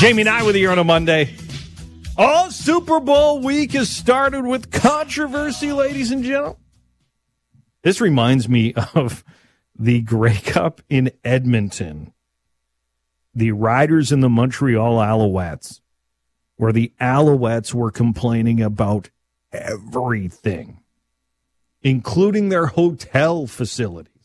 Jamie and I with you on a Monday. All Super Bowl week has started with controversy, ladies and gentlemen. This reminds me of the Grey Cup in Edmonton. The Riders and the Montreal Alouettes, where the Alouettes were complaining about everything, including their hotel facilities.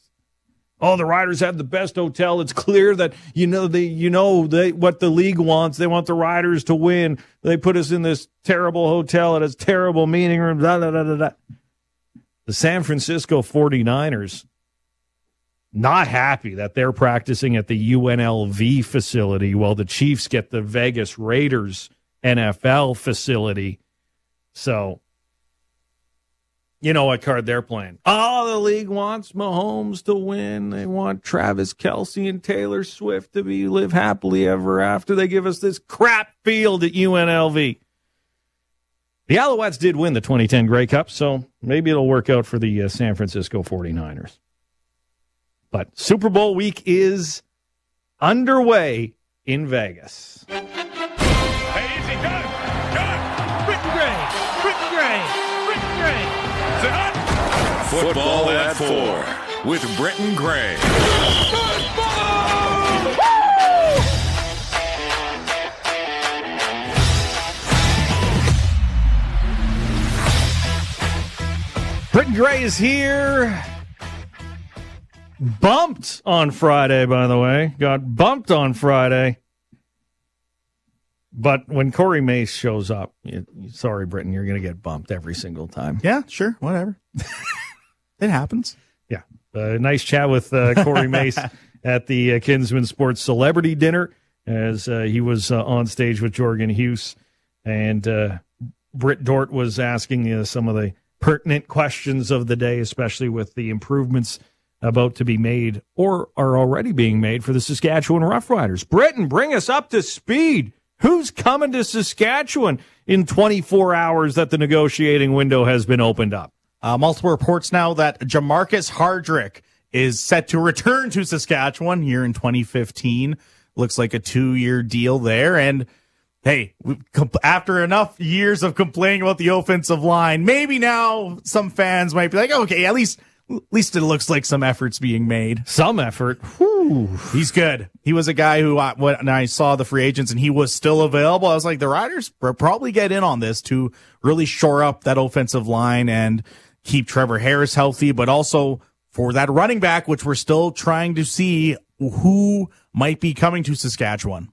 Oh, the Riders have the best hotel. It's clear that you know they you know they what the league wants. They want the Riders to win. They put us in this terrible hotel. It has terrible meeting rooms. Da, da, da, da, da. The San Francisco 49ers not happy that they're practicing at the UNLV facility while the Chiefs get the Vegas Raiders NFL facility. So you know what card they're playing. Oh, the league wants Mahomes to win. They want Travis Kelce and Taylor Swift to be live happily ever after. They give us this crap field at UNLV. The Alouettes did win the 2010 Grey Cup, so maybe it'll work out for the uh, San Francisco 49ers. But Super Bowl week is underway in Vegas. On? Football at four with Britton Gray. Football. Britton Gray is here. Bumped on Friday, by the way. Got bumped on Friday. But when Corey Mace shows up, you, sorry, Britton, you're going to get bumped every single time. Yeah, sure, whatever. it happens. Yeah. Uh, nice chat with uh, Corey Mace at the uh, Kinsmen Sports Celebrity Dinner as uh, he was uh, on stage with Jorgen Hughes. And uh, Britt Dort was asking uh, some of the pertinent questions of the day, especially with the improvements about to be made or are already being made for the Saskatchewan Roughriders. Britton, bring us up to speed. Who's coming to Saskatchewan in 24 hours that the negotiating window has been opened up? Uh, multiple reports now that Jermarcus Hardrick is set to return to Saskatchewan here in 2015. Looks like a two-year deal there, and hey, after enough years of complaining about the offensive line, maybe now some fans might be like, okay, at least at least it looks like some efforts being made. Some effort. Whew. He's good. He was a guy who, I, when I saw the free agents and he was still available, I was like, the Riders probably get in on this to really shore up that offensive line and keep Trevor Harris healthy, but also for that running back, which we're still trying to see who might be coming to Saskatchewan.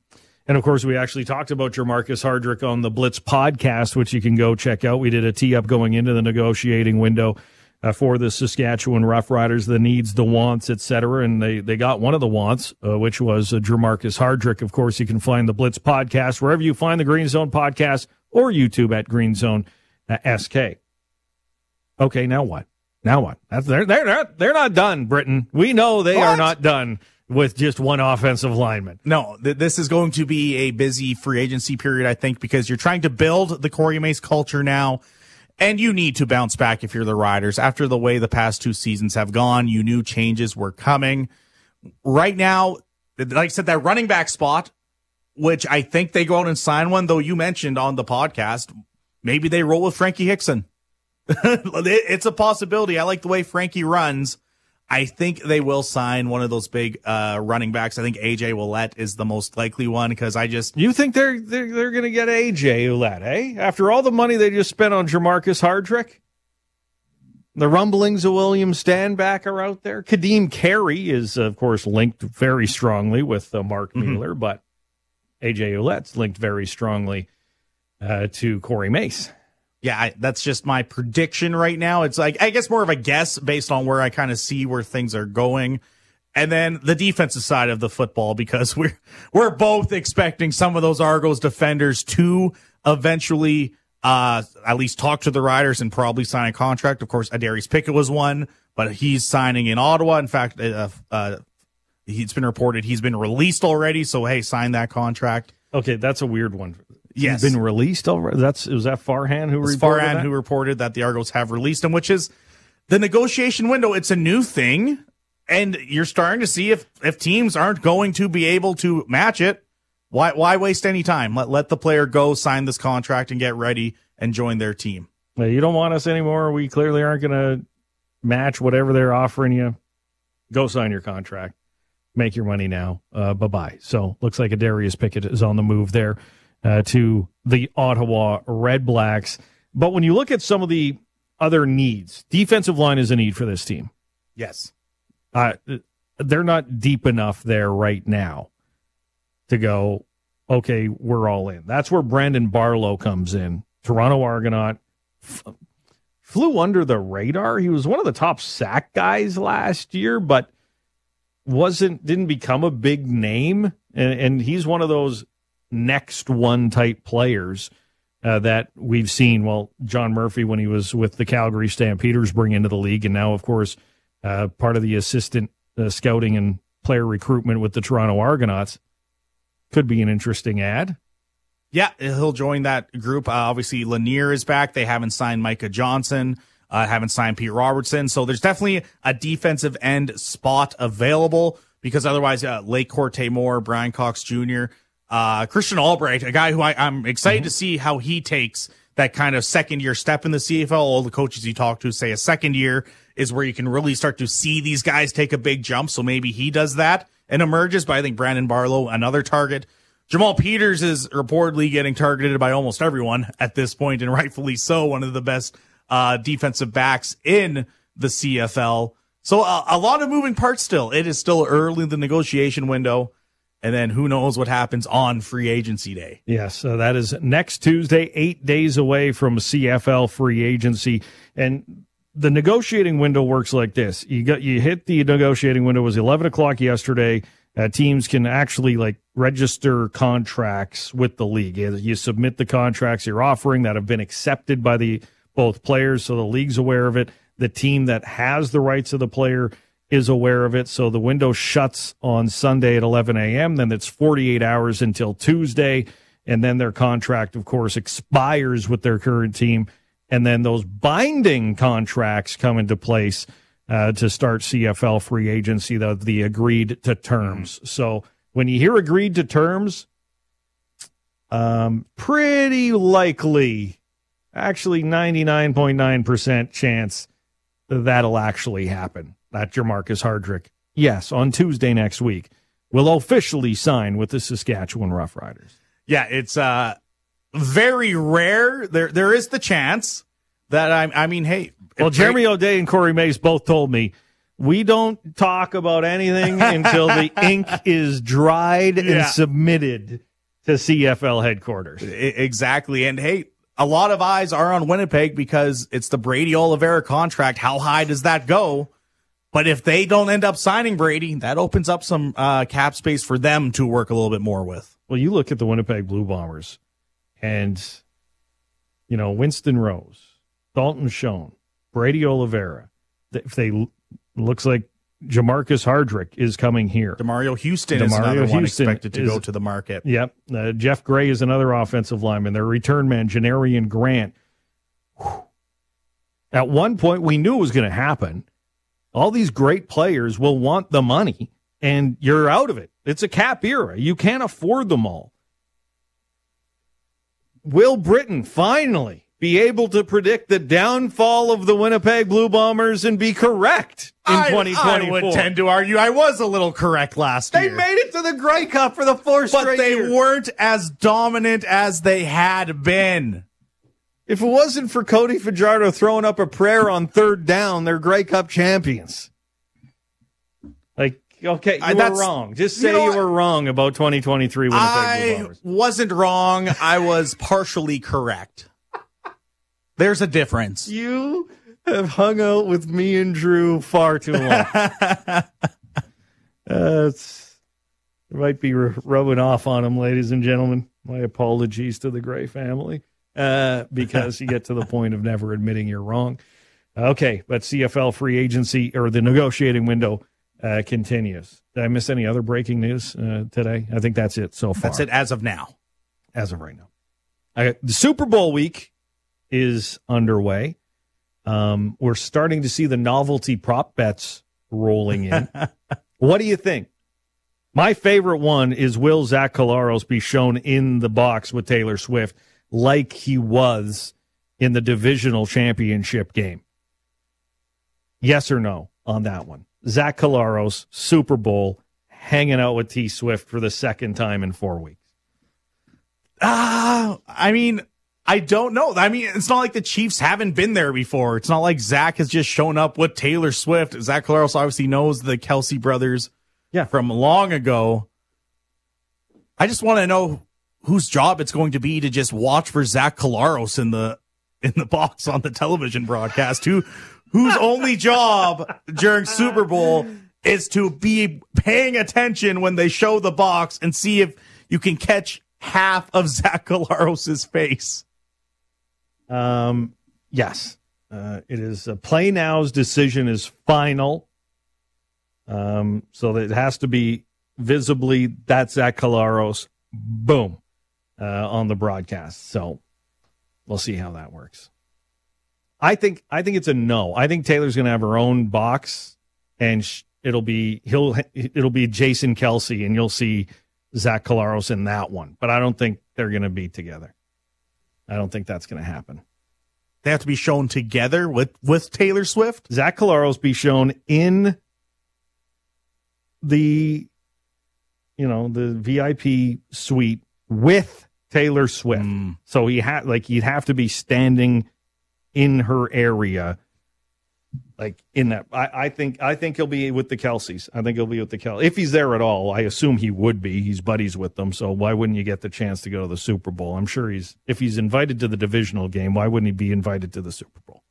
And of course, we actually talked about Jermarcus Hardrick on the Blitz podcast, which you can go check out. We did a tee up going into the negotiating window uh, for the Saskatchewan Roughriders, the needs, the wants, etc. And they, they got one of the wants, uh, which was uh, Jermarcus Hardrick. Of course, you can find the Blitz podcast wherever you find the Green Zone podcast or YouTube at Green Zone uh, SK. Okay, now what? Now what? That's, they're, they're, not, they're not done, Britton. We know they What? are not done with just one offensive lineman. No, th- this is going to be a busy free agency period, I think, because you're trying to build the Corey Mace culture now. And you need to bounce back if you're the Riders. After the way the past two seasons have gone, you knew changes were coming. Right now, like I said, that running back spot, which I think they go out and sign one, though you mentioned on the podcast, maybe they roll with Frankie Hickson. It- it's a possibility. I like the way Frankie runs. I think they will sign one of those big uh, running backs. I think AJ Ouellette is the most likely one because I just You think they're they're, they're going to get AJ Ouellette, eh? After all the money they just spent on Jermarcus Hardrick, the rumblings of William Stanback are out there. Kadeem Carey is, of course, linked very strongly with uh, Marc Mueller, but AJ Ouellette's linked very strongly uh, to Corey Mace. Yeah, I, that's just my prediction right now. It's like I guess more of a guess based on where I kind of see where things are going. And then the defensive side of the football because we're we're both expecting some of those Argos defenders to eventually uh at least talk to the Riders and probably sign a contract. Of course, Adarius Pickett was one, but he's signing in Ottawa. In fact, uh, uh it's been reported he's been released already, so hey, sign that contract. Okay, that's a weird one. Yes. Been released already. That's was that Farhan who reported Farhan that? who reported that the Argos have released him, which is the negotiation window. It's a new thing, and you're starting to see if if teams aren't going to be able to match it, Why why waste any time? Let let the player go, sign this contract, and get ready and join their team. You don't want us anymore. We clearly aren't going to match whatever they're offering you. Go sign your contract. Make your money now. Uh, bye bye. So looks like Adarius Pickett is on the move there uh, to the Ottawa Red Blacks. But when you look at some of the other needs, defensive line is a need for this team. Yes. Uh, they're not deep enough there right now to go, okay, we're all in. That's where Brandon Barlow comes in. Toronto Argonaut f- flew under the radar. He was one of the top sack guys last year, but wasn't didn't become a big name. And, and he's one of those next one type players uh, that we've seen. Well, John Murphy when he was with the Calgary Stampeders bring into the league, and now of course uh, part of the assistant uh, scouting and player recruitment with the Toronto Argonauts. Could be an interesting ad. Yeah, he'll join that group. Uh, obviously, Lanier is back. They haven't signed Micah Johnson, uh, haven't signed Pete Robertson. So there's definitely a defensive end spot available because otherwise, uh, Lake Corte Moore, Bryan Cox Jr., uh, Christian Albright, a guy who I, am excited mm-hmm. to see how he takes that kind of second year step in the CFL. All the coaches you talk to say a second year is where you can really start to see these guys take a big jump. So maybe he does that and emerges. But I think Brandon Barlow, another target. Jamal Peters is reportedly getting targeted by almost everyone at this point, and rightfully so. One of the best uh, defensive backs in the CFL. So a lot of moving parts still. It is still early in the negotiation window. And then who knows what happens on free agency day. Yes, so that is next Tuesday, eight days away from CFL free agency. And the negotiating window works like this. You got you hit the negotiating window was eleven o'clock yesterday uh, teams can actually like register contracts with the league. You submit the contracts you're offering that have been accepted by the both players, so the league's aware of it. The team that has the rights of the player is aware of it. So the window shuts on Sunday at 11 a.m. Then it's 48 hours until Tuesday, and then their contract, of course, expires with their current team, and then those binding contracts come into place uh, to start CFL free agency, the, the agreed to terms. So when you hear agreed to terms, um, pretty likely, actually 99.9% chance that'll actually happen. That Jermarcus Hardrick, yes, on Tuesday next week, will officially sign with the Saskatchewan Roughriders. Yeah, it's uh, very rare. There, there is the chance that I, I mean, hey, well, Jeremy O'Day and Corey Mace both told me we don't talk about anything until the ink is dried yeah. and submitted to CFL headquarters. Exactly. And hey, a lot of eyes are on Winnipeg because it's the Brady Oliveira contract. How high does that go? But if they don't end up signing Brady, that opens up some uh, cap space for them to work a little bit more with. Well, you look at the Winnipeg Blue Bombers and, you know, Winston Rose, Dalton Schoen, Brady Oliveira. If they looks like Jermarcus Hardrick is coming here. Demario Houston Demario is another Houston one expected to is, go to the market. Yep. Uh, Jeff Gray is another offensive lineman. Their return man, Janarion Grant. Whew. At one point, we knew it was going to happen. All these great players will want the money, and you're out of it. It's a cap era. You can't afford them all. Will Britton finally be able to predict the downfall of the Winnipeg Blue Bombers and be correct in 2024. I would tend to argue I was a little correct last they year. They made it to the Grey Cup for the fourth but straight they weren't as dominant as they had been. If it wasn't for Cody Fajardo throwing up a prayer on third down, they're Grey Cup champions. Like, okay, you I, were wrong. Just say you, know, you were wrong about 2023 Winnipeg I wasn't wrong. I was partially correct. There's a difference. You have hung out with me and Drew far too long. uh, it's, it might be rubbing off on him, ladies and gentlemen. My apologies to the Gray family uh, because you get to the point of never admitting you're wrong. Okay, but CFL free agency or the negotiating window uh, continues. Did I miss any other breaking news uh, today? I think that's it so far. That's it as of now. As of right now. the Super Bowl week is underway. Um, we're starting to see the novelty prop bets rolling in. what do you think? My favorite one is will Zach Collaros be shown in the box with Taylor Swift like he was in the divisional championship game? Yes or no on that one? Zach Collaros, Super Bowl, hanging out with T Swift for the second time in four weeks. Ah, I mean, I don't know. I mean, it's not like the Chiefs haven't been there before. It's not like Zach has just shown up with Taylor Swift. Zach Collaros obviously knows the Kelce brothers Yeah. from long ago. I just want to know whose job it's going to be to just watch for Zach Collaros in the in the box on the television broadcast. Who whose only job during Super Bowl is to be paying attention when they show the box and see if you can catch half of Zach Collaros' face. Um, yes, uh, it is. Uh, Play Now's decision is final. Um, so it has to be visibly that's Zach Collaros. Boom, uh, on the broadcast. So we'll see how that works. I think I think it's a no. I think Taylor's going to have her own box, and sh- it'll be he'll it'll be Jason Kelce, and you'll see Zach Collaros in that one. But I don't think they're going to be together. I don't think that's going to happen. They have to be shown together with with Taylor Swift. Zach Collaros be shown in the, you know, the VIP suite with Taylor Swift. Mm. So he had like he'd have to be standing in her area, like in that. I, I think I think he'll be with the Kelces. I think he'll be with the Kel. If he's there at all, I assume he would be. He's buddies with them, so why wouldn't you get the chance to go to the Super Bowl? I'm sure he's if he's invited to the divisional game, why wouldn't he be invited to the Super Bowl?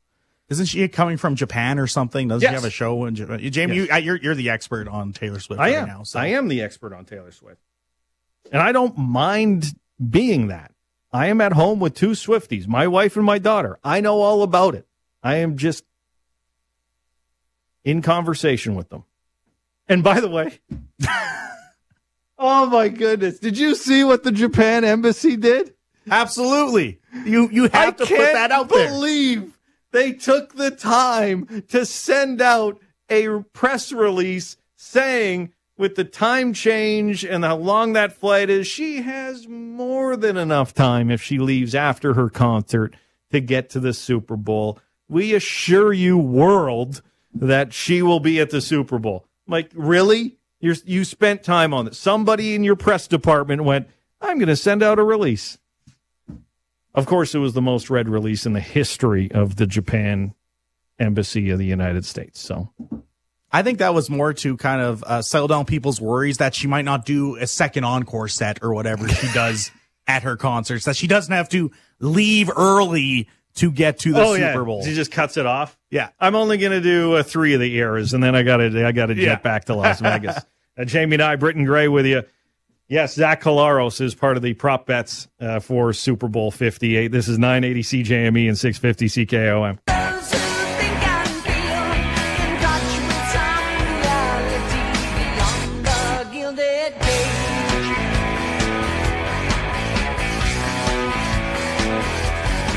Isn't she coming from Japan or something? Doesn't Yes. she have a show in Japan? Jamie, Yes. you, uh, you're you're the expert on Taylor Swift I right am. now. So. I am the expert on Taylor Swift. And I don't mind being that. I am at home with two Swifties, my wife and my daughter. I know all about it. I am just in conversation with them. And by the way, oh my goodness, did you see what the Japan embassy did? Absolutely. You you have I to put that out there. believe they took the time to send out a press release saying with the time change and how long that flight is, she has more than enough time if she leaves after her concert to get to the Super Bowl. We assure you, world, that she will be at the Super Bowl. Like, really? You're, you spent time on it. Somebody in your press department went, I'm going to send out a release. Of course, it was the most read release in the history of the Japan embassy of the United States. So, I think that was more to kind of uh, settle down people's worries that she might not do a second encore set or whatever she does at her concerts. That she doesn't have to leave early to get to the Super Bowl. She just cuts it off. Yeah. I'm only going to do uh, three of the eras, and then I got to I got to jet Yeah. back to Las Vegas. uh, Jamie and I, Britton Gray, with you. Yes, Zach Collaros is part of the prop bets uh, for Super Bowl 58. This is 980 CJME and 650 CKOM.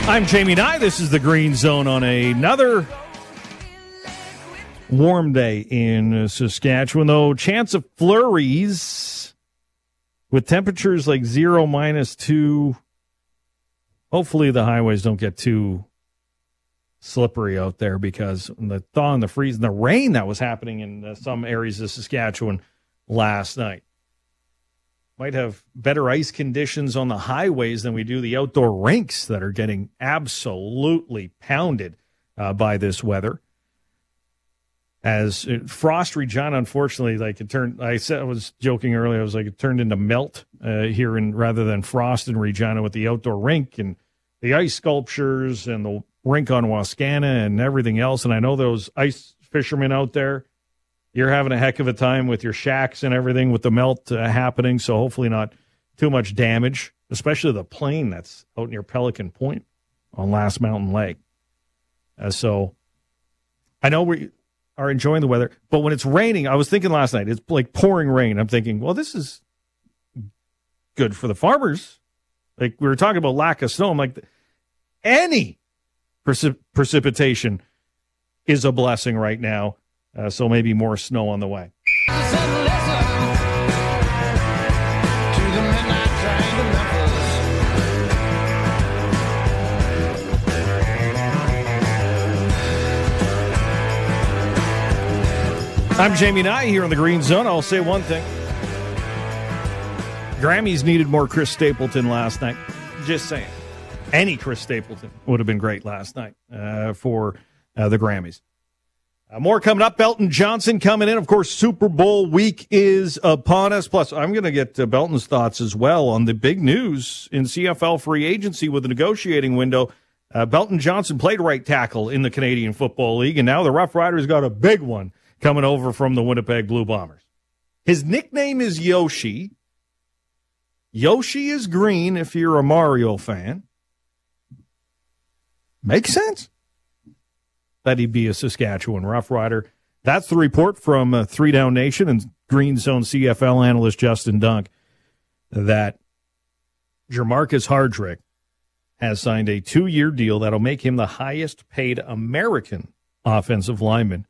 I'm Jamie Nye. This is the Green Zone on another warm day in Saskatchewan, though chance of flurries with temperatures like zero minus two. Hopefully, the highways don't get too slippery out there because the thaw and the freeze and the rain that was happening in uh, some areas of Saskatchewan last night might have better ice conditions on the highways than we do the outdoor rinks that are getting absolutely pounded uh, by this weather. As uh, frost Regina, unfortunately, like it turned. I said I was joking earlier. I was like it turned into melt uh, here, in rather than frost in Regina with the outdoor rink and the ice sculptures and the rink on Wascana and everything else. And I know those ice fishermen out there you're having a heck of a time with your shacks and everything with the melt uh, happening. So hopefully not too much damage, especially the plane that's out near Pelican Point on Last Mountain Lake. Uh, so I know we are enjoying the weather, but when it's raining, I was thinking last night, it's like pouring rain. I'm thinking, well, this is good for the farmers. Like we were talking about lack of snow. I'm like, any precip- precipitation is a blessing right now. Uh, so maybe more snow on the way. I'm Jamie Nye here in the Green Zone. I'll say one thing. Grammys needed more Chris Stapleton last night. Just saying. Any Chris Stapleton would have been great last night uh, for uh, the Grammys. Uh, more coming up. Belton Johnson coming in. Of course, Super Bowl week is upon us. Plus, I'm going to get uh, Belton's thoughts as well on the big news in CFL free agency with the negotiating window. Uh, Belton Johnson played right tackle in the Canadian Football League, and now the Rough Riders got a big one coming over from the Winnipeg Blue Bombers. His nickname is Yoshi. Yoshi is green if you're a Mario fan. Makes sense that he'd be a Saskatchewan Rough Rider. That's the report from uh, Three Down Nation and Green Zone CFL analyst Justin Dunk that Jermarcus Hardrick has signed a two year deal that'll make him the highest paid American offensive lineman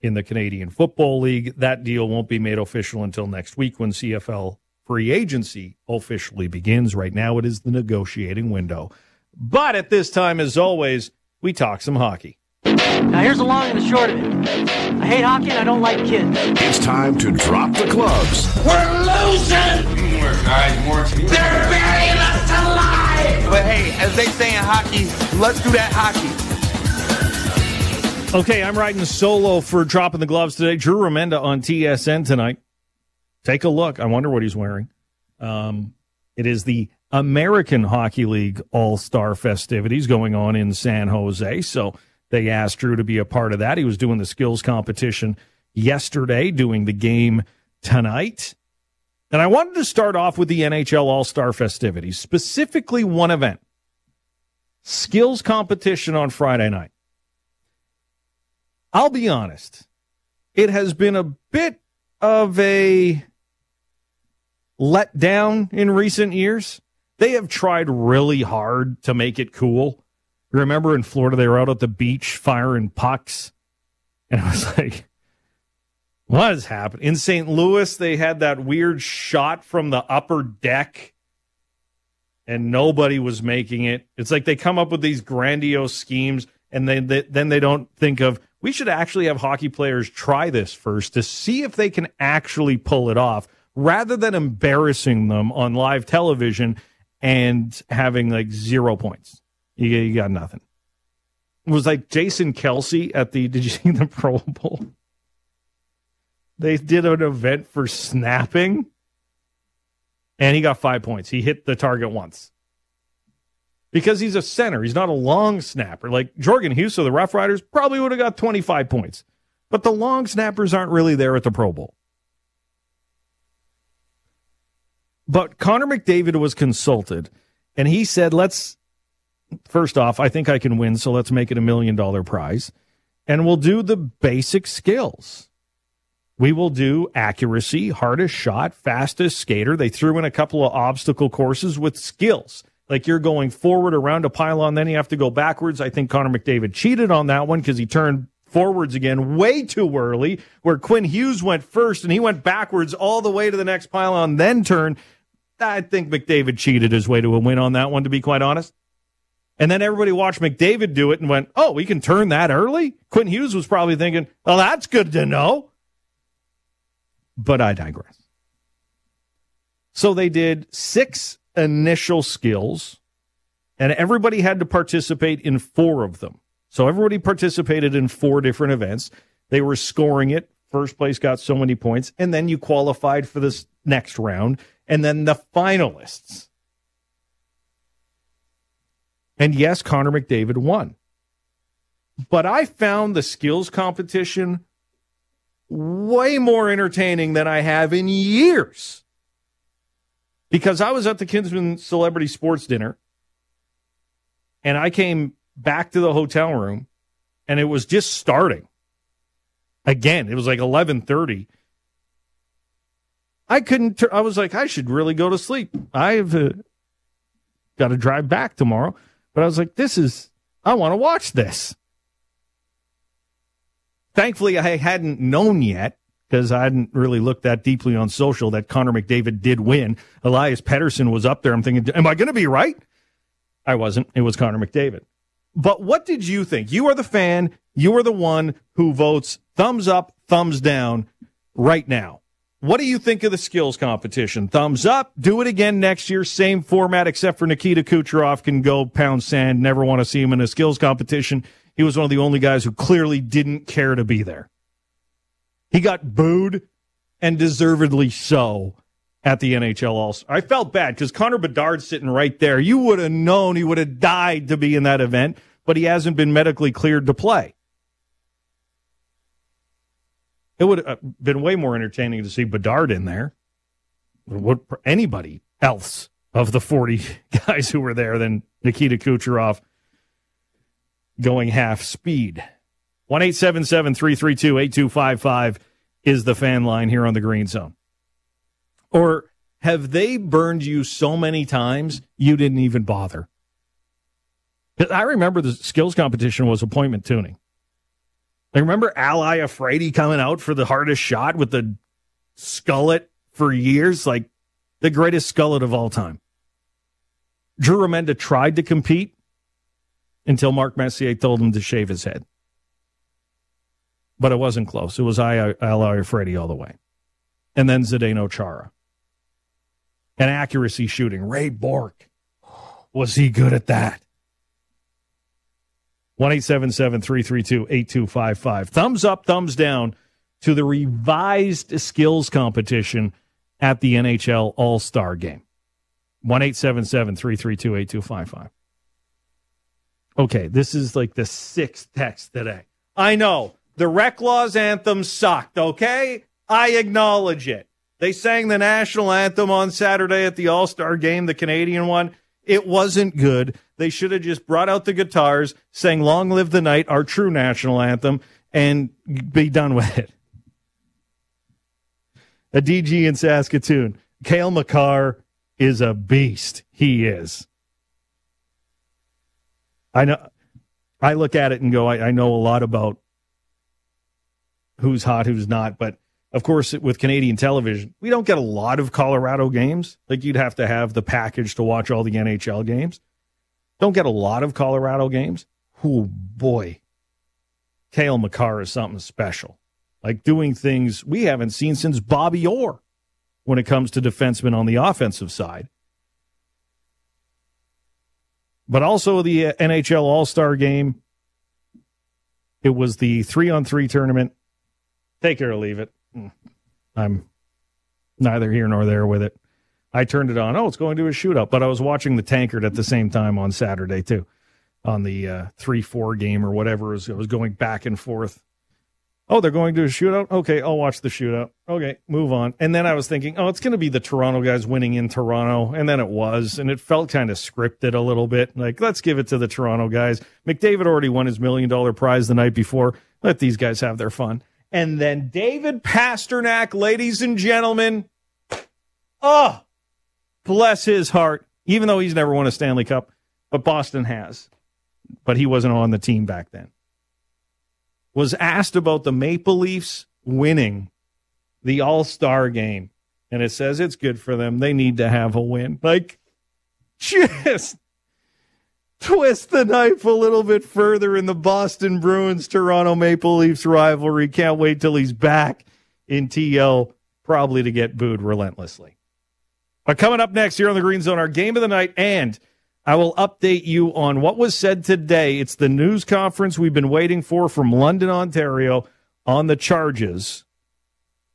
in the Canadian Football League. That deal won't be made official until next week when CFL free agency officially begins. Right now, it is the negotiating window. But at this time, as always, we talk some hockey. Now here's the long and the short of it. I hate hockey and I don't like kids. It's time to drop the gloves We're losing! Teamwork, guys, more teamwork. They're burying us alive! But hey, as they say in hockey, let's do that hockey. Okay, I'm riding solo for dropping the gloves today. Drew Remenda on TSN tonight. Take a look. I wonder what he's wearing. Um, it is the American Hockey League All Star festivities going on in San Jose. So they asked Drew to be a part of that. He was doing the skills competition yesterday, doing the game tonight. And I wanted to start off with the NHL All Star festivities, specifically one event skills competition on Friday night. I'll be honest, it has been a bit of a letdown in recent years. They have tried really hard to make it cool. Remember in Florida, they were out at the beach firing pucks. And I was like, what has happened? In St. Louis, they had that weird shot from the upper deck and nobody was making it. It's like they come up with these grandiose schemes and they, they, then they don't think of we should actually have hockey players try this first to see if they can actually pull it off rather than embarrassing them on live television and having like zero points. You, you got nothing. It was like Jason Kelce at the, did you see the Pro Bowl? They did an event for snapping and he got five points. He hit the target once because he's a center. He's not a long snapper. Like Jorgen of the Rough Riders probably would have got 25 points. But the long snappers aren't really there at the Pro Bowl. But Connor McDavid was consulted and he said, let's, first off, I think I can win, so let's make it a million dollar prize. And we'll do the basic skills. We will do accuracy, hardest shot, fastest skater. They threw in a couple of obstacle courses with skills like you're going forward around a pylon, then you have to go backwards. I think Connor McDavid cheated on that one because he turned forwards again way too early, where Quinn Hughes went first and he went backwards all the way to the next pylon, then turned. I think McDavid cheated his way to a win on that one, to be quite honest. And then everybody watched McDavid do it and went, oh, we can turn that early? Quinn Hughes was probably thinking, well, that's good to know. But I digress. So they did six initial skills, and everybody had to participate in four of them. So everybody participated in four different events. They were scoring it. First place got so many points, and then you qualified for this next round, and then the finalists. And yes, Connor McDavid won. But I found the skills competition way more entertaining than I have in years because I was at the Kinsmen Celebrity Sports Dinner and I came back to the hotel room and it was just starting. Again, it was like 11:30. I couldn't tur- I was like I should really go to sleep. I've uh, got to drive back tomorrow, but I was like this is I want to watch this. Thankfully I hadn't known yet because I hadn't really looked that deeply on social that Connor McDavid did win. Elias Pettersson was up there. I'm thinking, am I going to be right? I wasn't. It was Connor McDavid. But what did you think? You are the fan. You are the one who votes thumbs up, thumbs down right now. What do you think of the skills competition? Thumbs up. Do it again next year. Same format, except for Nikita Kucherov can go pound sand. Never want to see him in a skills competition. He was one of the only guys who clearly didn't care to be there. He got booed and deservedly so at the NHL Star. I felt bad because Connor Bedard's sitting right there. You would have known he would have died to be in that event, but he hasn't been medically cleared to play. It would have been way more entertaining to see Bedard in there. What anybody else of the 40 guys who were there than Nikita Kucherov going half speed. 1 332 8255 is the fan line here on the Green Zone. Or have they burned you so many times you didn't even bother? I remember the skills competition was appointment tuning. I remember Al Iafrate coming out for the hardest shot with the skullet for years, like the greatest skullet of all time. Drew Remenda tried to compete until Mark Messier told him to shave his head. But it wasn't close. It was Al Iafrate all the way. And then Zdeno Chara. And accuracy shooting. Ray Bourque. Was he good at that? 1 332 8255. Thumbs up, thumbs down to the revised skills competition at the NHL All Star game. 1 332 8255. Okay, this is like the sixth text today. I know the Reklaws anthem sucked, okay? I acknowledge it. They sang the national anthem on Saturday at the All Star game, the Canadian one. It wasn't good. They should have just brought out the guitars, sang Long Live the Night, our true national anthem, and be done with it. A DG in Saskatoon. Cale Makar is a beast. He is. I know. I look at it and go, I, I know a lot about who's hot, who's not, but of course, with Canadian television, we don't get a lot of Colorado games. Like you'd have to have the package to watch all the NHL games. Don't get a lot of Colorado games. Oh boy, Cale Makar is something special. Like doing things we haven't seen since Bobby Orr when it comes to defensemen on the offensive side. But also the uh, NHL All Star game. It was the three on three tournament. Take it or leave it. I'm neither here nor there with it. I turned it on. Oh, it's going to a shootout. But I was watching the tankard at the same time on Saturday, too, on the uh, 3 4 game or whatever. It was, it was going back and forth. Oh, they're going to a shootout? Okay, I'll watch the shootout. Okay, move on. And then I was thinking, oh, it's going to be the Toronto guys winning in Toronto. And then it was. And it felt kind of scripted a little bit. Like, let's give it to the Toronto guys. McDavid already won his million dollar prize the night before. Let these guys have their fun. And then David Pastrnak, ladies and gentlemen. Oh, bless his heart. Even though he's never won a Stanley Cup, but Boston has. But he wasn't on the team back then. Was asked about the Maple Leafs winning the All Star game. And it says it's good for them. They need to have a win. Like, just twist the knife a little bit further in the Boston Bruins Toronto Maple Leafs rivalry. Can't wait till he's back in TL, probably to get booed relentlessly. But coming up next here on the Green Zone, our game of the night, and I will update you on what was said today. It's the news conference we've been waiting for from London, Ontario, on the charges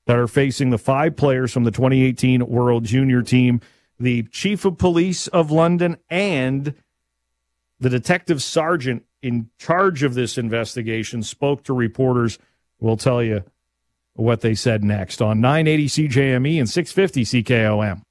that are facing the five players from the 2018 World Junior team, the chief of police of London, and the detective sergeant in charge of this investigation spoke to reporters. We'll tell you what they said next on 980 CJME and 650 CKOM.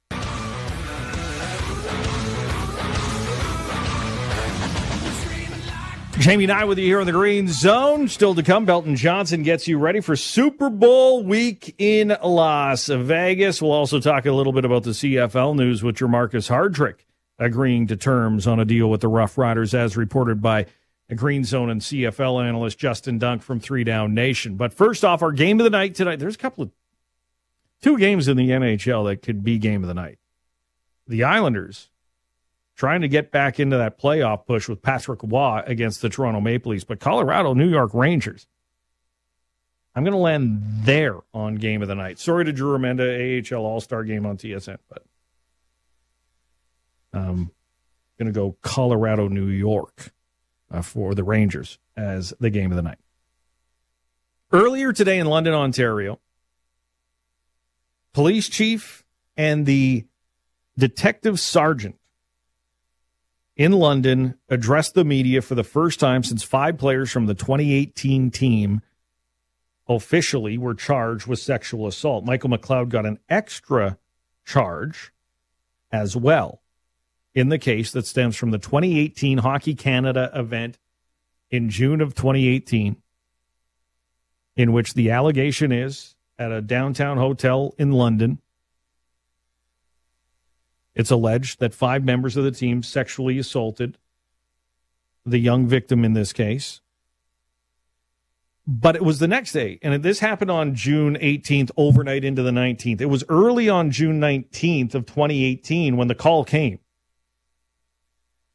Jamie and I with you here on the Green Zone. Still to come, Belton Johnson gets you ready for Super Bowl week in Las Vegas. We'll also talk a little bit about the CFL news with Jermarcus Hardrick agreeing to terms on a deal with the Rough Riders, as reported by a Green Zone and CFL analyst Justin Dunk from Three Down Nation. But first off, our game of the night tonight. There's a couple of two games in the NHL that could be game of the night. The Islanders trying to get back into that playoff push with Patrick Roy against the Toronto Maple Leafs, but Colorado, New York Rangers. I'm going to land there on game of the night. Sorry to Drew Remenda, AHL All Star game on TSN, but um, going to go Colorado, New York uh, for the Rangers as the game of the night. Earlier today in London, Ontario, police chief and the detective sergeant in London addressed the media for the first time since five players from the 2018 team officially were charged with sexual assault. Michael McLeod got an extra charge as well in the case that stems from the 2018 Hockey Canada event in June of 2018, in which the allegation is at a downtown hotel in London. It's alleged that five members of the team sexually assaulted the young victim in this case. But it was the next day, and this happened on June 18th, overnight into the 19th. It was early on June 19th of 2018 when the call came.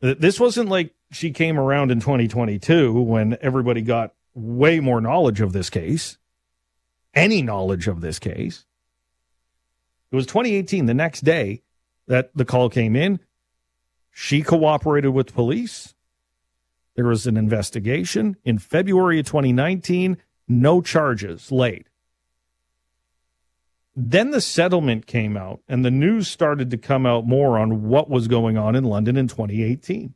This wasn't like she came around in 2022 when everybody got way more knowledge of this case, any knowledge of this case. It was 2018, the next day that the call came in. She cooperated with police. There was an investigation. In February of 2019, no charges laid. Then the settlement came out, and the news started to come out more on what was going on in London in 2018.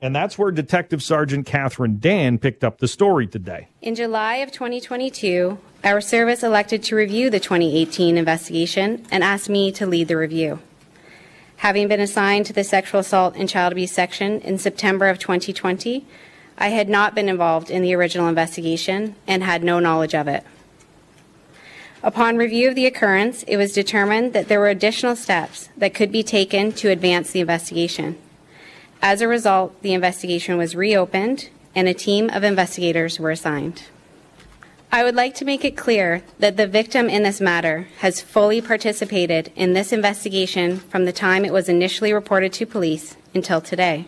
And that's where Detective Sergeant Katherine Dann picked up the story today. In July of 2022, our service elected to review the 2018 investigation and asked me to lead the review. Having been assigned to the sexual assault and child abuse section in September of 2020, I had not been involved in the original investigation and had no knowledge of it. Upon review of the occurrence, it was determined that there were additional steps that could be taken to advance the investigation. As a result, the investigation was reopened and a team of investigators were assigned. I would like to make it clear that the victim in this matter has fully participated in this investigation from the time it was initially reported to police until today.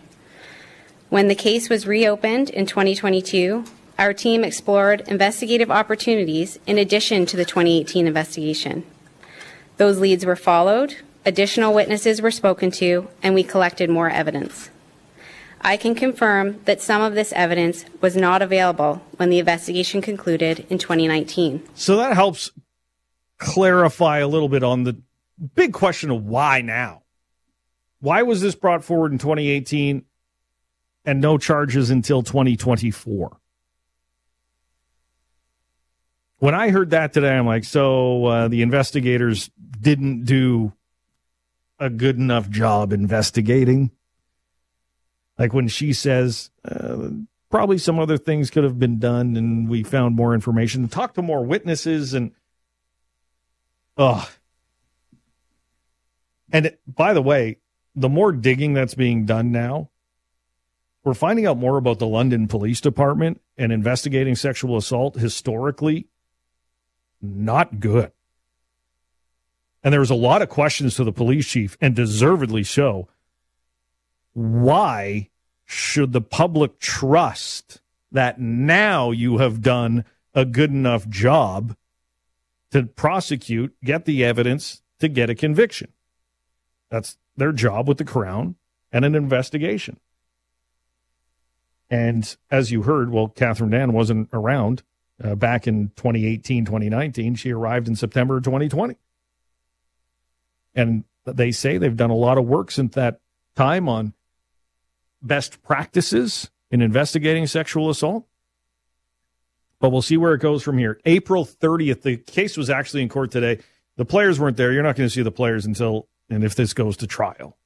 When the case was reopened in 2022, our team explored investigative opportunities in addition to the 2018 investigation. Those leads were followed, additional witnesses were spoken to, and we collected more evidence. I can confirm that some of this evidence was not available when the investigation concluded in 2019. So that helps clarify a little bit on the big question of why now. Why was this brought forward in 2018 and no charges until 2024? When I heard that today, I'm like, so uh, the investigators didn't do a good enough job investigating? Like when she says, uh, probably some other things could have been done and we found more information, talk to more witnesses and, oh. And it, by the way, the more digging that's being done now, we're finding out more about the London Police Department and investigating sexual assault historically. Not good. And there was a lot of questions to the police chief, and deservedly so. Why should the public trust that now you have done a good enough job to prosecute, get the evidence to get a conviction? That's their job with the Crown and an investigation. And as you heard, well, Katherine Dann wasn't around uh, back in 2018, 2019. She arrived in September 2020. And they say they've done a lot of work since that time on best practices in investigating sexual assault. But we'll see where it goes from here. April 30th, the case was actually in court today. The players weren't there. You're not going to see the players until, and if this goes to trial,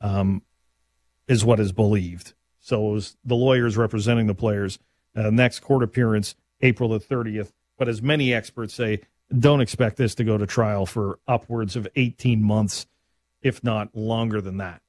um, is what is believed. So it was the lawyers representing the players. Uh, next court appearance, April the 30th. But as many experts say, don't expect this to go to trial for upwards of 18 months, if not longer than that.